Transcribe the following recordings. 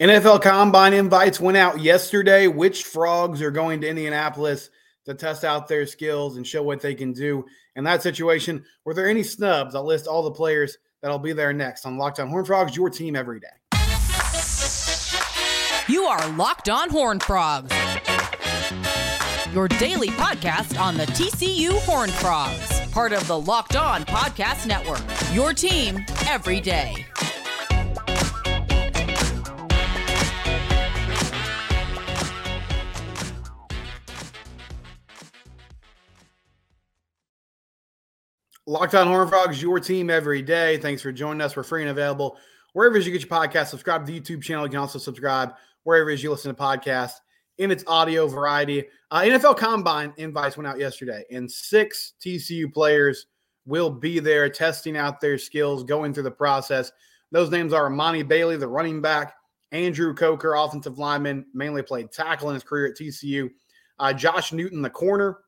NFL Combine invites went out yesterday. Which frogs are going to Indianapolis to test out their skills and show what they can do in that situation? Were there any snubs? I'll list all the players that'll be there next on Locked On Horned Frogs, your team every day. You are Locked On Horned Frogs, your daily podcast on the TCU Horned Frogs, part of the Locked On Podcast Network. Your team every day. Locked on Horned Frogs, your team every day. Thanks for joining us. We're free and available wherever you get your podcast. Subscribe to the YouTube channel. You can also subscribe wherever you listen to podcasts in its audio variety. Uh, NFL Combine invites went out yesterday, and six TCU players will be there testing out their skills, going through the process. Those names are Emani Bailey, the running back, Andrew Coker, offensive lineman, mainly played tackle in his career at TCU, uh, Josh Newton, the corner,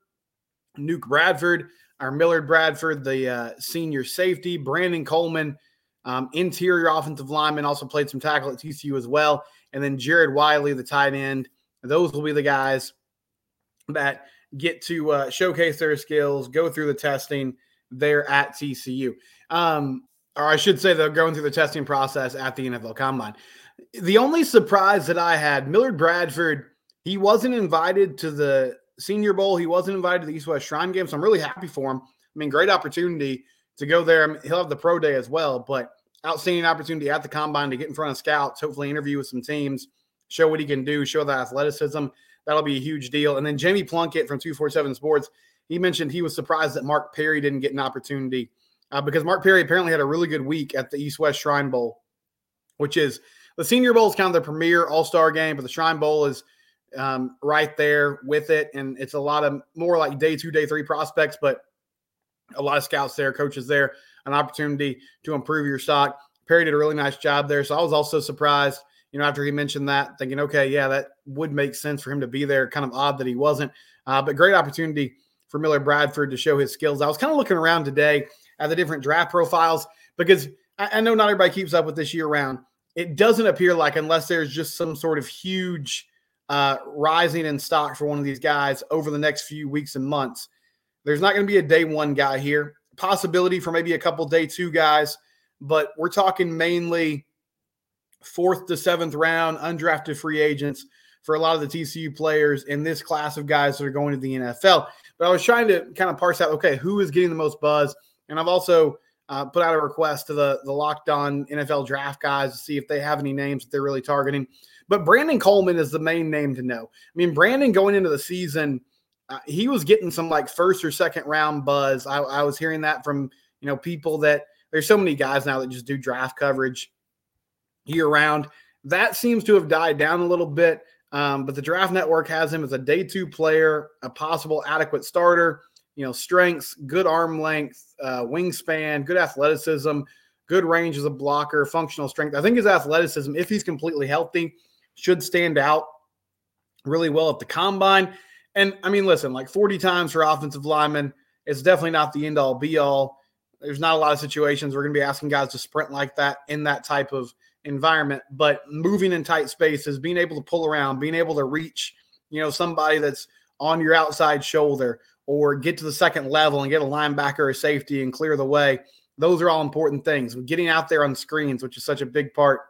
Nuke Bradford, our Millard Bradford, the uh, senior safety, Brandon Coleman, um, interior offensive lineman, also played some tackle at TCU as well. And then Jared Wiley, the tight end. Those will be the guys that get to uh, showcase their skills, go through the testing there at TCU. Um, or I should say they're going through the testing process at the NFL Combine. The only surprise that I had, Millard Bradford, he wasn't invited to the Senior Bowl. He wasn't invited to the East West Shrine Game, so I'm really happy for him. I mean, great opportunity to go there. I mean, he'll have the pro day as well, but outstanding opportunity at the combine to get in front of scouts, hopefully interview with some teams, show what he can do, show the athleticism. That'll be a huge deal. And then Jamie Plunkett from 247 Sports, he mentioned he was surprised that Mark Perry didn't get an opportunity uh, because Mark Perry apparently had a really good week at the East West Shrine Bowl, which is the Senior Bowl is kind of the premier All Star game, but the Shrine Bowl is – um, right there with it. And it's a lot of more like day two, day three prospects, but a lot of scouts there, coaches there, an opportunity to improve your stock. Perry did a really nice job there. So I was also surprised, you know, after he mentioned that, thinking, okay, yeah, that would make sense for him to be there. Kind of odd that he wasn't, uh, but great opportunity for Millard Bradford to show his skills. I was kind of looking around today at the different draft profiles because I, I know not everybody keeps up with this year round. It doesn't appear like, unless there's just some sort of huge uh, rising in stock for one of these guys over the next few weeks and months. There's not going to be a day one guy here. Possibility for maybe a couple day two guys, but we're talking mainly fourth to seventh round undrafted free agents for a lot of the TCU players in this class of guys that are going to the NFL. But I was trying to kind of parse out, okay, who is getting the most buzz? And I've also uh, put out a request to the the locked on NFL draft guys to see if they have any names that they're really targeting. But Brandon Coleman is the main name to know. I mean, Brandon going into the season, uh, he was getting some like first or second round buzz. I, I was hearing that from you know people that there's so many guys now that just do draft coverage year round. That seems to have died down a little bit. Um, but the draft network has him as a day two player, a possible adequate starter. You know, strengths, good arm length, uh, wingspan, good athleticism, good range as a blocker, functional strength. I think his athleticism, if he's completely healthy, should stand out really well at the combine. And I mean, listen, like 40 times for offensive linemen, it's definitely not the end all be all. There's not a lot of situations we're going to be asking guys to sprint like that in that type of environment, but moving in tight spaces, being able to pull around, being able to reach, you know, somebody that's on your outside shoulder or get to the second level and get a linebacker or safety and clear the way. Those are all important things. Getting out there on screens, which is such a big part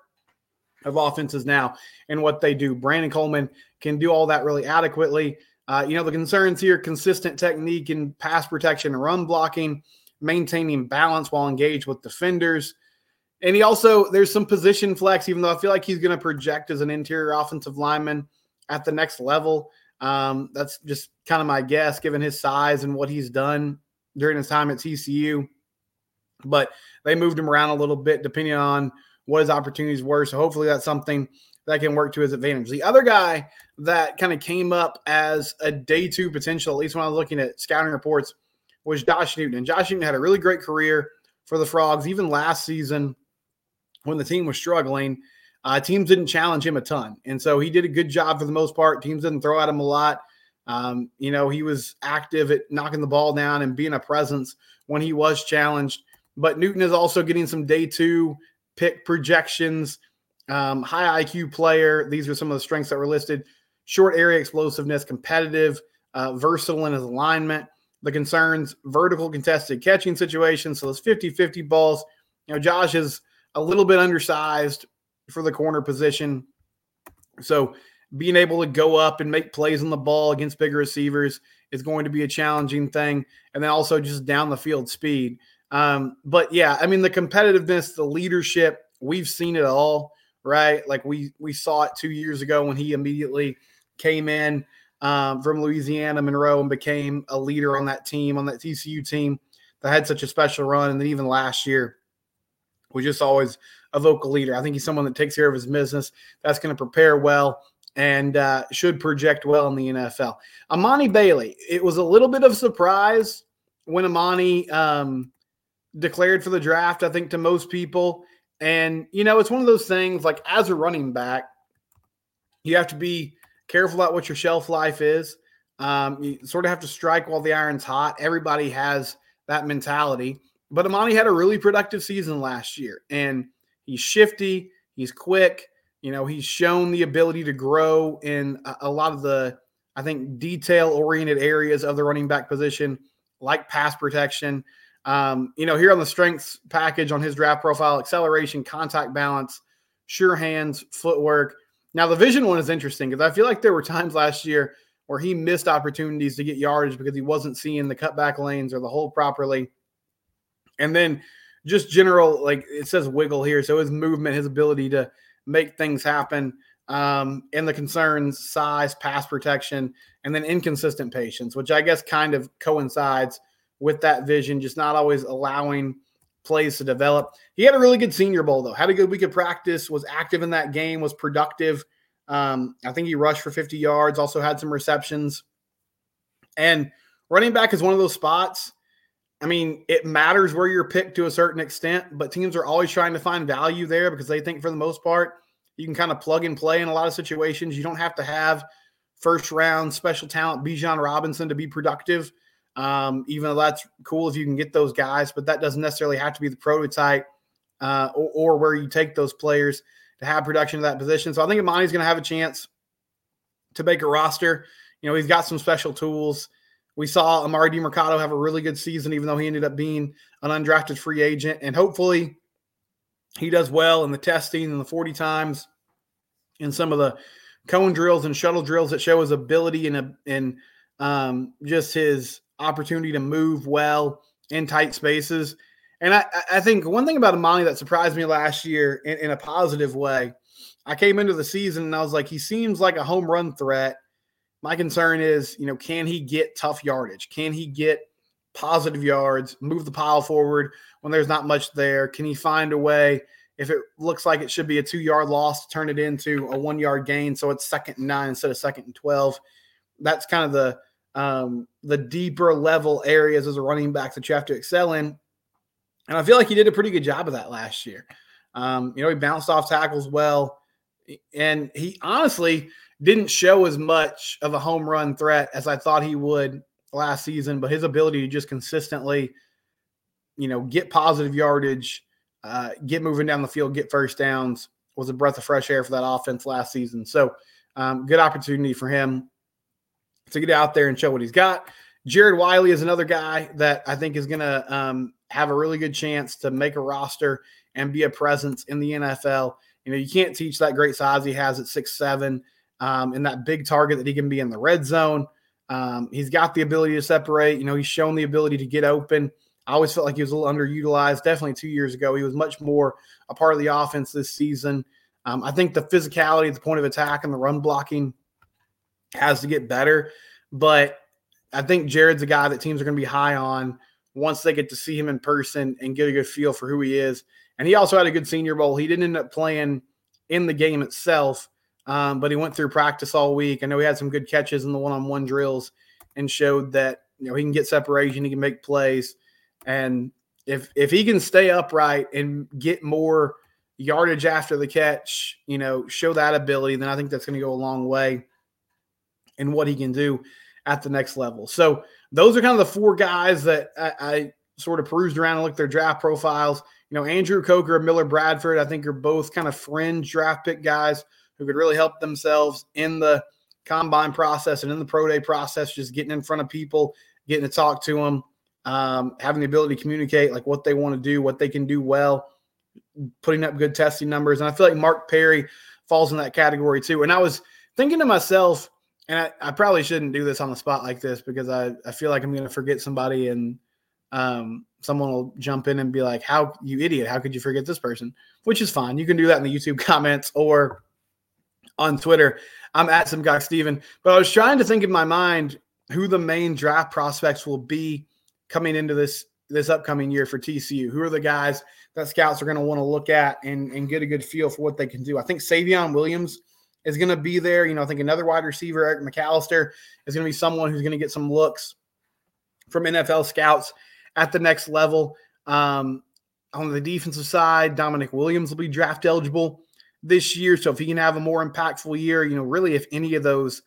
of offenses now and what they do. Brandon Coleman can do all that really adequately. Uh, you know, the concerns here consistent technique and pass protection run blocking, maintaining balance while engaged with defenders. And he also, there's some position flex, even though I feel like he's going to project as an interior offensive lineman at the next level. Um, that's just kind of my guess, given his size and what he's done during his time at TCU. But they moved him around a little bit depending on what his opportunities were. So hopefully that's something that can work to his advantage. The other guy that kind of came up as a day two potential, at least when I was looking at scouting reports, was Josh Newton. And Josh Newton had a really great career for the Frogs, even last season when the team was struggling. Uh, teams didn't challenge him a ton. And so he did a good job for the most part. Teams didn't throw at him a lot. Um, you know, he was active at knocking the ball down and being a presence when he was challenged. But Newton is also getting some day two pick projections Um, high IQ player. These are some of the strengths that were listed short area explosiveness, competitive, uh, versatile in his alignment. The concerns vertical contested catching situations. So those 50 50 balls. You know, Josh is a little bit undersized for the corner position. So being able to go up and make plays on the ball against bigger receivers is going to be a challenging thing. And then also just down the field speed. Um, but yeah, I mean, the competitiveness, the leadership, we've seen it all, right? Like we we saw it two years ago when he immediately came in um, from Louisiana Monroe and became a leader on that team, on that TCU team that had such a special run. And then even last year was just always a vocal leader. I think he's someone that takes care of his business. That's going to prepare well and uh, should project well in the NFL. Emani Bailey, it was a little bit of surprise when Emani um, declared for the draft, I think, to most people. And, you know, it's one of those things like as a running back, you have to be careful about what your shelf life is. Um, you sort of have to strike while the iron's hot. Everybody has that mentality. But Emani had a really productive season last year, and he's shifty, he's quick. You know, he's shown the ability to grow in a, a lot of the, I think, detail oriented areas of the running back position, like pass protection. Um, you know, here on the strengths package on his draft profile, acceleration, contact balance, sure hands, footwork. Now, the vision one is interesting because I feel like there were times last year where he missed opportunities to get yardage because he wasn't seeing the cutback lanes or the hole properly. And then just general, like it says wiggle here. So his movement, his ability to make things happen, um, and the concerns, size, pass protection, and then inconsistent patience, which I guess kind of coincides with that vision, just not always allowing plays to develop. He had a really good senior bowl, though. Had a good week of practice, was active in that game, was productive. Um, I think he rushed for 50 yards, also had some receptions. And running back is one of those spots I mean, it matters where you're picked to a certain extent, but teams are always trying to find value there because they think for the most part you can kind of plug and play in a lot of situations. You don't have to have first round special talent Bijan Robinson to be productive. Um, even though that's cool if you can get those guys, but that doesn't necessarily have to be the prototype uh, or, or, where you take those players to have production in that position. So I think Emani's going to have a chance to make a roster. You know, he's got some special tools. We saw Emari Demercado have a really good season, even though he ended up being an undrafted free agent. And hopefully he does well in the testing and the 40 times in some of the cone drills and shuttle drills that show his ability and, and um, just his opportunity to move well in tight spaces. And I, I think one thing about Emani that surprised me last year in, in a positive way, I came into the season and I was like, he seems like a home run threat my concern is, you know, can he get tough yardage? Can he get positive yards, move the pile forward when there's not much there? Can he find a way if it looks like it should be a two yard loss to turn it into a one yard gain so it's second and nine instead of second and 12? That's kind of the um, the deeper level areas as a running back that you have to excel in. And I feel like he did a pretty good job of that last year. Um, you know, he bounced off tackles well. And he honestly, didn't show as much of a home run threat as I thought he would last season, but his ability to just consistently, you know, get positive yardage, uh, get moving down the field, get first downs was a breath of fresh air for that offense last season. So, um, good opportunity for him to get out there and show what he's got. Jared Wiley is another guy that I think is going to um, have a really good chance to make a roster and be a presence in the NFL. You know, you can't teach that great size he has at six seven um, and that big target that he can be in the red zone. Um, he's got the ability to separate. You know, he's shown the ability to get open. I always felt like he was a little underutilized. Definitely two years ago, he was much more a part of the offense this season. Um, I think the physicality the point of attack and the run blocking has to get better. But I think Jared's a guy that teams are going to be high on once they get to see him in person and get a good feel for who he is. And he also had a good senior bowl. He didn't end up playing in the game itself, um, but he went through practice all week. I know he had some good catches in the one-on-one drills and showed that you know he can get separation, he can make plays, and if if he can stay upright and get more yardage after the catch, you know, show that ability, then I think that's going to go a long way in what he can do at the next level. So those are kind of the four guys that I, I sort of perused around and looked their draft profiles. You know, Andrew Coker and Millard Bradford, I think, are both kind of fringe draft pick guys who could really help themselves in the combine process and in the pro day process, just getting in front of people, getting to talk to them, um, having the ability to communicate like what they want to do, what they can do well, putting up good testing numbers. And I feel like Mark Perry falls in that category too. And I was thinking to myself, and I, I probably shouldn't do this on the spot like this because I, I feel like I'm going to forget somebody and um, someone will jump in and be like, How you idiot, how could you forget this person? Which is fine. You can do that in the YouTube comments or on Twitter. I'm at some guy Steven. But I was trying to think in my mind who the main draft prospects will be coming into this this upcoming year for TCU. Who are the guys that scouts are going to want to look at and, and get a good feel for what they can do? I think Savion Williams is going to be there. You know, I think another wide receiver, Eric McAlister, is going to be someone who's going to get some looks from NFL scouts at the next level. Um, on the defensive side, Damonic Williams will be draft eligible this year. So if he can have a more impactful year, you know, really if any of those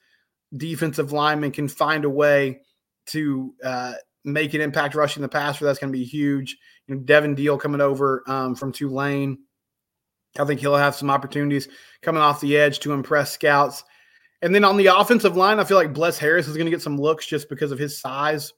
defensive linemen can find a way to uh, make an impact rushing the passer, that's going to be huge. You know, Devean Deal coming over um, from Tulane. I think he'll have some opportunities coming off the edge to impress scouts. And then on the offensive line, I feel like Bless Harris is going to get some looks just because of his size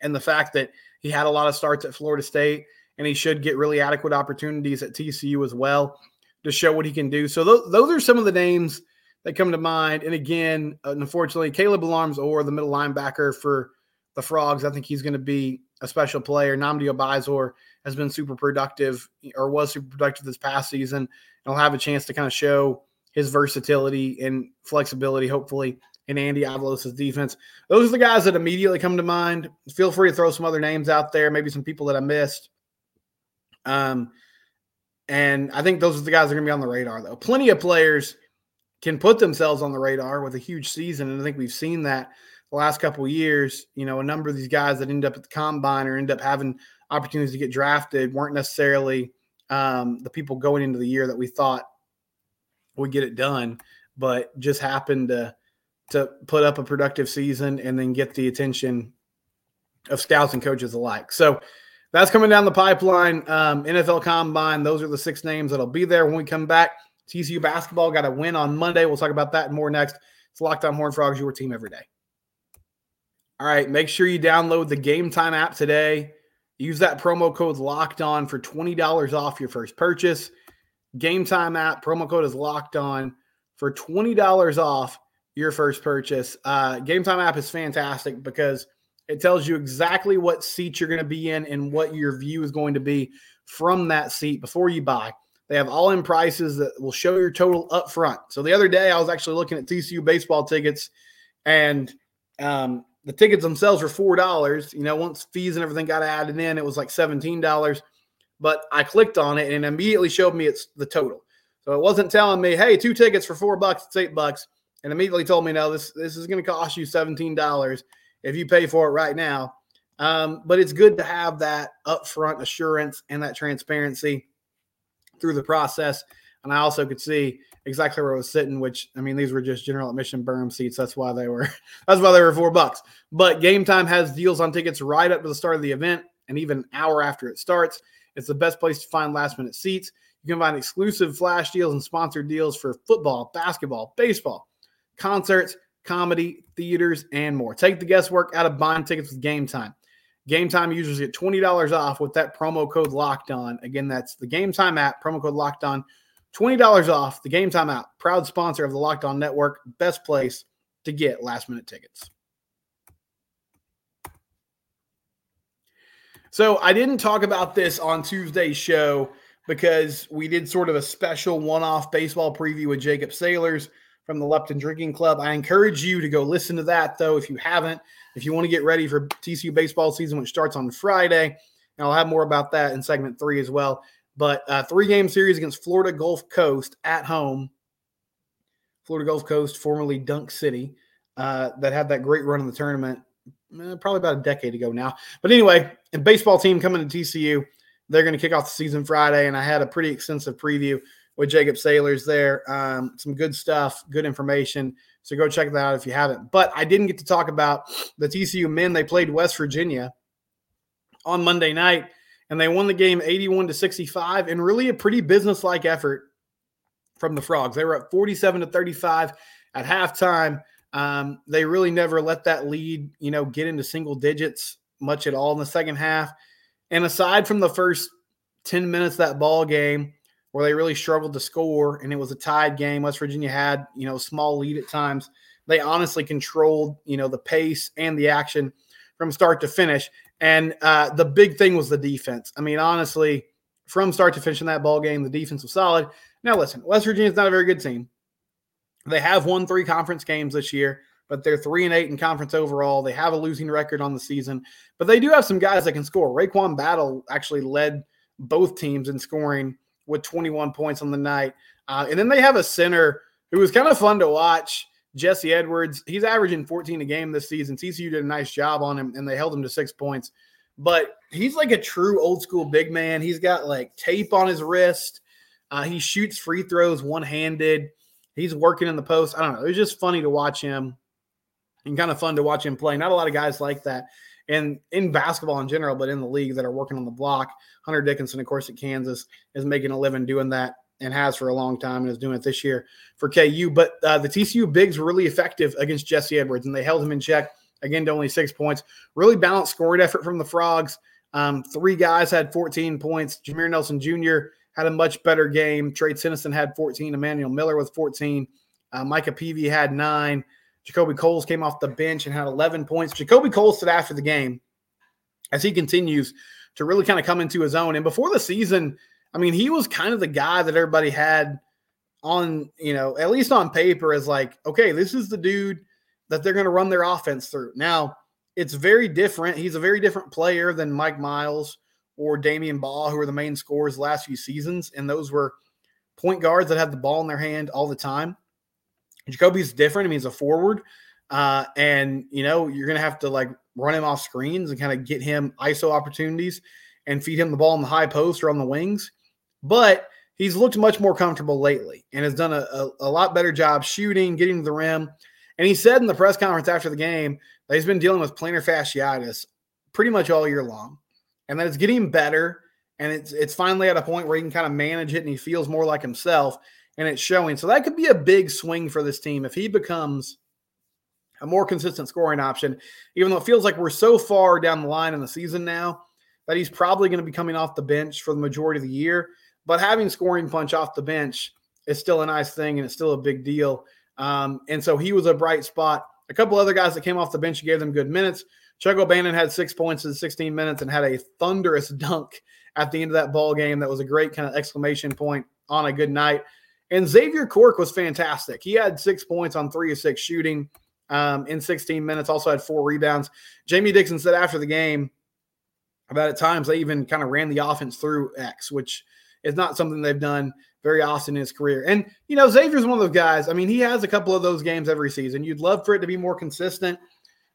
and the fact that he had a lot of starts at Florida State and he should get really adequate opportunities at TCU as well to show what he can do. So those, those are some of the names that come to mind. And again, unfortunately, Caleb Alarms or the middle linebacker for the Frogs, I think he's going to be a special player. Nnamdi Obiazor has been super productive or was super productive this past season. And he'll have a chance to kind of show his versatility and flexibility, hopefully, in Andy Avalos' defense. Those are the guys that immediately come to mind. Feel free to throw some other names out there, maybe some people that I missed. Um, and I think those are the guys that are going to be on the radar, though. Plenty of players can put themselves on the radar with a huge season. And I think we've seen that the last couple years. You know, a number of these guys that end up at the combine or end up having opportunities to get drafted weren't necessarily um, the people going into the year that we thought would get it done, but just happened to to put up a productive season and then get the attention of scouts and coaches alike. So that's coming down the pipeline. Um, NFL Combine. Those are the six names that'll be there when we come back. TCU basketball got a win on Monday. We'll talk about that and more next. It's Locked On Horned Frogs, your team every day. All right, make sure you download the Game Time app today. Use that promo code Locked On for twenty dollars off your first purchase. Game Time app promo code is Locked On for twenty dollars off your first purchase. Uh, Game Time app is fantastic because it tells you exactly what seat you're going to be in and what your view is going to be from that seat before you buy. They have all in prices that will show your total up front. So the other day, I was actually looking at TCU baseball tickets, and um, the tickets themselves were four dollars. You know, once fees and everything got added in, it was like seventeen dollars. But I clicked on it and it immediately showed me it's the total. So it wasn't telling me, "Hey, two tickets for four bucks, it's eight bucks," and immediately told me, "No, this this is going to cost you seventeen dollars if you pay for it right now." Um, but it's good to have that upfront assurance and that transparency through the process. And I also could see exactly where I was sitting, which I mean, these were just general admission berm seats. That's why they were that's why they were four bucks. But game time has deals on tickets right up to the start of the event and even an hour after it starts. It's the best place to find last minute seats. You can find exclusive flash deals and sponsored deals for football, basketball, baseball, concerts, comedy, theaters, and more. Take the guesswork out of buying tickets with game time. Game time users get $20 off with that promo code locked on. Again, that's the game time app, promo code locked on. $20 off the game time app, proud sponsor of the Locked On Network, best place to get last minute tickets. So I didn't talk about this on Tuesday's show because we did sort of a special one-off baseball preview with Jacob Sailors from the Lupton Drinking Club. I encourage you to go listen to that though if you haven't. If you want to get ready for TCU baseball season, which starts on Friday, and I'll have more about that in segment three as well. But uh, three game series against Florida Gulf Coast at home. Florida Gulf Coast, formerly Dunk City, uh, that had that great run in the tournament eh, probably about a decade ago now. But anyway, a baseball team coming to TCU. They're going to kick off the season Friday, and I had a pretty extensive preview with Jacob Sailors there. Um, some good stuff, good information. So go check that out if you haven't. But I didn't get to talk about the TCU men. They played West Virginia on Monday night, and they won the game 81 to 65 and really a pretty businesslike effort from the Frogs. They were at 47 to 35 at halftime. Um, they really never let that lead, you know, get into single digits much at all in the second half. And aside from the first 10 minutes that ball game where they really struggled to score and it was a tied game, West Virginia had, you know, small lead at times. They honestly controlled, you know, the pace and the action from start to finish. And uh, the big thing was the defense. I mean, honestly, from start to finish in that ball game, the defense was solid. Now, listen, West Virginia is not a very good team. They have won three conference games this year, but they're three and eight in conference overall. They have a losing record on the season, but they do have some guys that can score. RaeQuan Battle actually led both teams in scoring with 21 points on the night. Uh, and then they have a center who was kind of fun to watch. Jesse Edwards, he's averaging 14 a game this season. TCU did a nice job on him and they held him to six points. But he's like a true old school big man. He's got like tape on his wrist. Uh, he shoots free throws one handed. He's working in the post. I don't know. It was just funny to watch him and kind of fun to watch him play. Not a lot of guys like that. And in basketball in general, but in the league that are working on the block. Hunter Dickinson, of course, at Kansas, is making a living doing that and has for a long time and is doing it this year for KU. But uh, the TCU bigs were really effective against Jesse Edwards, and they held him in check again to only six points. Really balanced scoring effort from the Frogs. Um, three guys had 14 points. Jameer Nelson Jr. had a much better game. Trey Tennyson had 14. Emmanuel Miller with 14. Uh, Micah Peavy had nine. JaKobe Coles came off the bench and had 11 points. JaKobe Coles said after the game, as he continues to really kind of come into his own. And before the season, I mean, he was kind of the guy that everybody had on, you know, at least on paper as like, okay, this is the dude that they're going to run their offense through. Now, it's very different. He's a very different player than Mike Miles or Damion Baugh, who were the main scorers the last few seasons. And those were point guards that had the ball in their hand all the time. JaKobe's different. I mean, he's a forward. Uh, and, you know, you're going to have to like run him off screens and kind of get him ISO opportunities and feed him the ball in the high post or on the wings but he's looked much more comfortable lately and has done a, a, a, lot better job shooting, getting to the rim. And he said in the press conference after the game that he's been dealing with plantar fasciitis pretty much all year long, and that it's getting better. And it's it's finally at a point where he can kind of manage it, and he feels more like himself, and it's showing. So that could be a big swing for this team if he becomes a more consistent scoring option. Even though it feels like we're so far down the line in the season now that he's probably going to be coming off the bench for the majority of the year but having scoring punch off the bench is still a nice thing and it's still a big deal. Um, and so he was a bright spot. A couple other guys that came off the bench gave them good minutes. Chuck O'Bannon had six points in 16 minutes and had a thunderous dunk at the end of that ball game. That was a great kind of exclamation point on a good night. And Xavier Cork was fantastic. He had six points on three of six shooting um, in 16 minutes, also had four rebounds. Jamie Dixon said after the game about at times they even kind of ran the offense through X, which – is not something they've done very often in his career. And, you know, Xavier's one of those guys. I mean, he has a couple of those games every season. You'd love for it to be more consistent.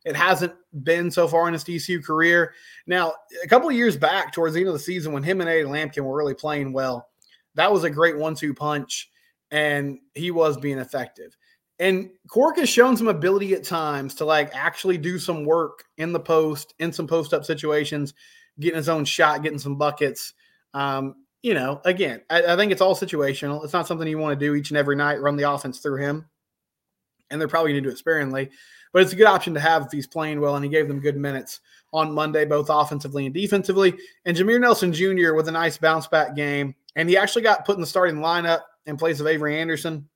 It hasn't been so far in his TCU career. Now, a couple of years back, towards the end of the season, when him and Eddie Lampkin were really playing well, that was a great one two punch, and he was being effective. And Cork has shown some ability at times to like actually do some work in the post, in some post up situations, getting his own shot, getting some buckets. Um, you know, again, I, I, think it's all situational. It's not something you want to do each and every night, run the offense through him. And they're probably going to do it sparingly, but it's a good option to have if he's playing well. And he gave them good minutes on Monday, both offensively and defensively. And Jameer Nelson Jr. with a nice bounce back game. And he actually got put in the starting lineup in place of Avery Anderson.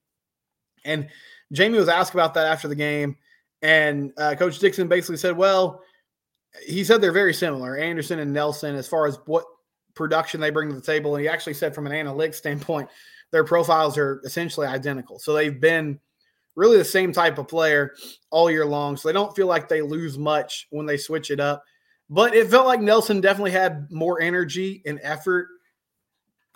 And Jamie was asked about that after the game. And uh, Coach Dixon basically said, well, he said they're very similar, Anderson and Nelson, as far as what production they bring to the table. And he actually said, from an analytics standpoint, their profiles are essentially identical. So they've been really the same type of player all year long. So they don't feel like they lose much when they switch it up. But it felt like Nelson definitely had more energy and effort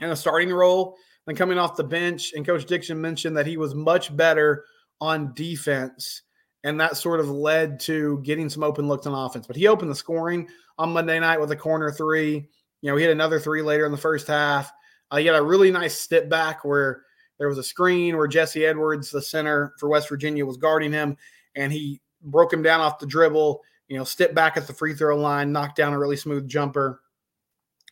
in a starting role than coming off the bench. And Coach Dixon mentioned that he was much better on defense. And that sort of led to getting some open looks on offense. But he opened the scoring on Monday night with a corner three. You know, he had another three later in the first half. Uh, he had a really nice step back where there was a screen where Jesse Edwards, the center for West Virginia, was guarding him, and he broke him down off the dribble. You know, step back at the free throw line, knocked down a really smooth jumper,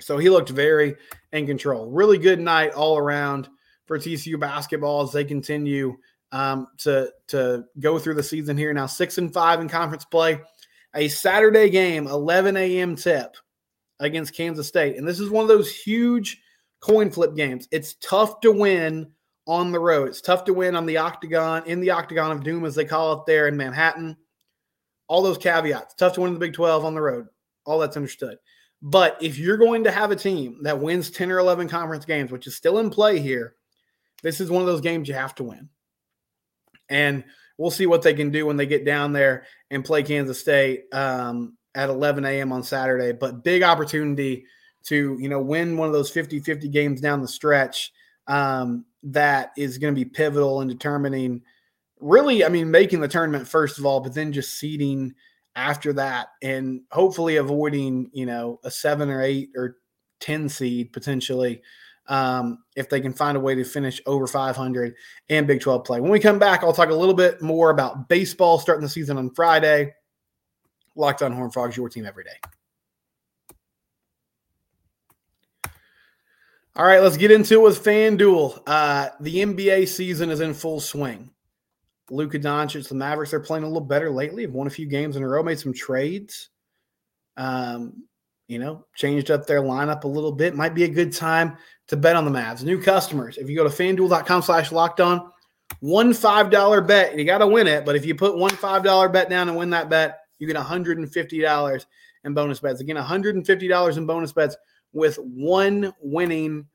So he looked very in control. Really good night all around for TCU basketball as they continue um, to to go through the season here. Now six and five in conference play. A Saturday game, 11 a.m. tip against Kansas State, and this is one of those huge coin flip games. It's tough to win on the road. It's tough to win on the octagon in the octagon of doom, as they call it there in Manhattan. All those caveats. Tough to win in the Big 12 on the road. All that's understood. But if you're going to have a team that wins 10 or 11 conference games, which is still in play here, this is one of those games you have to win. And we'll see what they can do when they get down there and play Kansas State um, at 11 a.m. on Saturday. But big opportunity to, you know, win one of those 50 50 games down the stretch um, that is going to be pivotal in determining really, I mean, making the tournament first of all, but then just seeding after that and hopefully avoiding, you know, a seven or eight or 10 seed potentially um, if they can find a way to finish over 500 and Big 12 play. When we come back, I'll talk a little bit more about baseball starting the season on Friday. Locked on Horned Frogs, your team every day. All right, let's get into it with FanDuel. Uh, the NBA season is in full swing. Luka Doncic, the Mavericks, they're playing a little better lately. Have won a few games in a row, made some trades. Um, you know, changed up their lineup a little bit. Might be a good time to bet on the Mavs. New customers, if you go to fanduel.com slash locked on, one $5 bet, you got to win it. But if you put one $5 bet down and win that bet, you get $150 in bonus bets. Again, $150 in bonus bets with one winning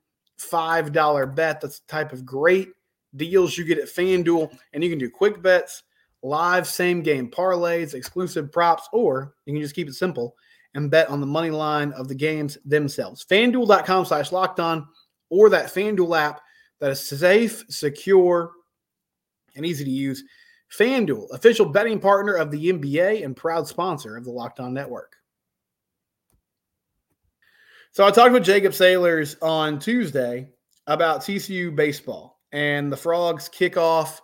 $5 bet. That's the type of great deals you get at FanDuel. And you can do quick bets, live same game parlays, exclusive props, or you can just keep it simple and bet on the money line of the games themselves. FanDuel.com slash locked on or that FanDuel app that is safe, secure, and easy to use. FanDuel, official betting partner of the NBA and proud sponsor of the Locked On Network. So I talked with Jacob Sailors on Tuesday about TCU baseball and the Frogs kick off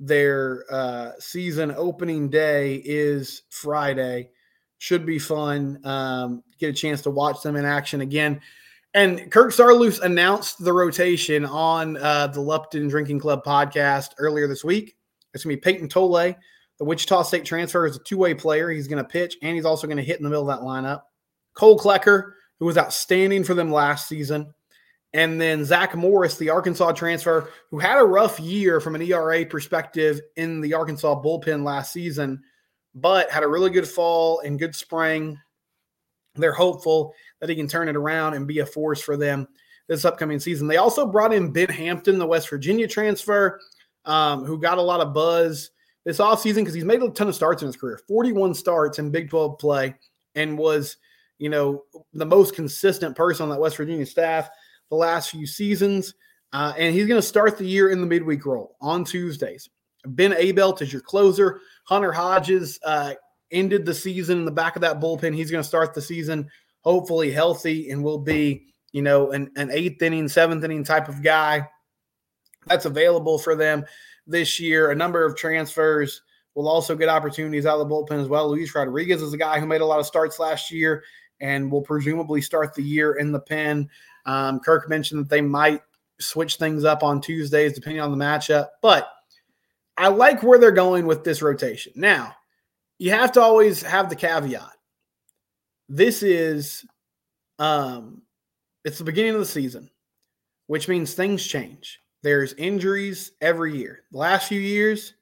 their uh, season opening day is Friday. Should be fun. Um, get a chance to watch them in action again. And Kirk Saarloos announced the rotation on uh, the Lupton Drinking Club podcast earlier this week. It's going to be Payton Tolle. the Wichita State transfer, is a two way player. He's going to pitch and he's also going to hit in the middle of that lineup. Cole Klecker, who was outstanding for them last season. And then Zach Morris, the Arkansas transfer, who had a rough year from an ERA perspective in the Arkansas bullpen last season, but had a really good fall and good spring. They're hopeful that he can turn it around and be a force for them this upcoming season. They also brought in Ben Hampton, the West Virginia transfer, um, who got a lot of buzz this offseason because he's made a ton of starts in his career 41 starts in Big 12 play and was, you know, the most consistent person on that West Virginia staff the last few seasons. Uh, and he's going to start the year in the midweek role on Tuesdays. Ben Abeldt is your closer. Hunter Hodges uh, ended the season in the back of that bullpen. He's going to start the season hopefully healthy and will be, you know, an, an eighth inning, seventh inning type of guy that's available for them this year. A number of transfers will also get opportunities out of the bullpen as well. Luis Rodriguez is a guy who made a lot of starts last year and will presumably start the year in the pen. Um, Kirk mentioned that they might switch things up on Tuesdays depending on the matchup, but I like where they're going with this rotation. Now, you have to always have the caveat. This is um it's the beginning of the season, which means things change. There's injuries every year. The last few years,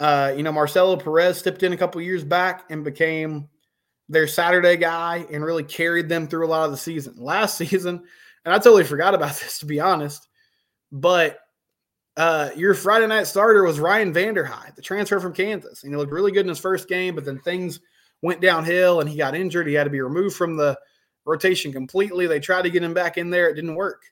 uh, you know, Marcelo Perez stepped in a couple years back and became their Saturday guy and really carried them through a lot of the season. Last season, and I totally forgot about this to be honest, but uh, your Friday night starter was Ryan Vanderhei, the transfer from Kansas. And he looked really good in his first game, but then things went downhill and he got injured. He had to be removed from the rotation completely. They tried to get him back in there, it didn't work.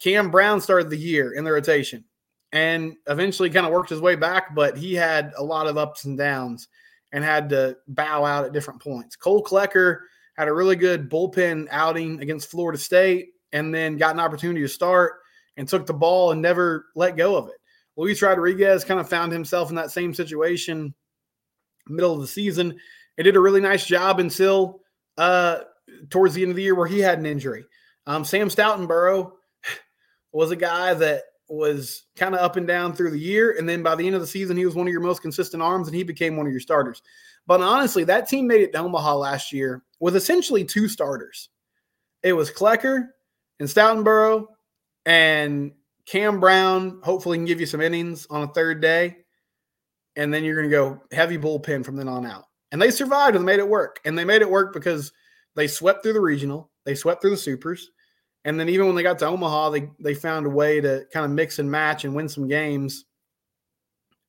Cam Brown started the year in the rotation and eventually kind of worked his way back, but he had a lot of ups and downs and had to bow out at different points. Cole Klecker had a really good bullpen outing against Florida State and then got an opportunity to start and took the ball and never let go of it. Luis Rodriguez kind of found himself in that same situation middle of the season and did a really nice job until uh, towards the end of the year where he had an injury. Um, Sam Stoutenborough was a guy that was kind of up and down through the year. And then by the end of the season, he was one of your most consistent arms and he became one of your starters. But honestly, that team made it to Omaha last year with essentially two starters. It was Klecker and Stoutenborough and Cam Brown. Hopefully, can give you some innings on a third day. And then you're going to go heavy bullpen from then on out. And they survived and they made it work. And they made it work because they swept through the regional, they swept through the supers. And then even when they got to Omaha, they they found a way to kind of mix and match and win some games,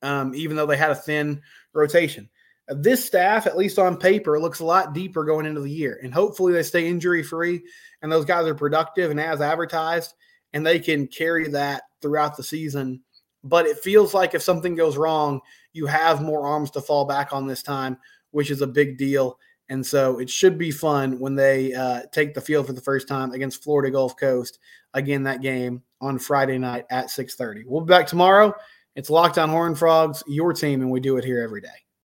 um, even though they had a thin rotation. Uh, this staff, at least on paper, looks a lot deeper going into the year, and hopefully they stay injury free and those guys are productive and as advertised, and they can carry that throughout the season. But it feels like if something goes wrong, you have more arms to fall back on this time, which is a big deal. And so it should be fun when they uh, take the field for the first time against Florida Gulf Coast. Again, that game on Friday night at 6:30. We'll be back tomorrow. It's Locked On Horned Frogs, your team, and we do it here every day.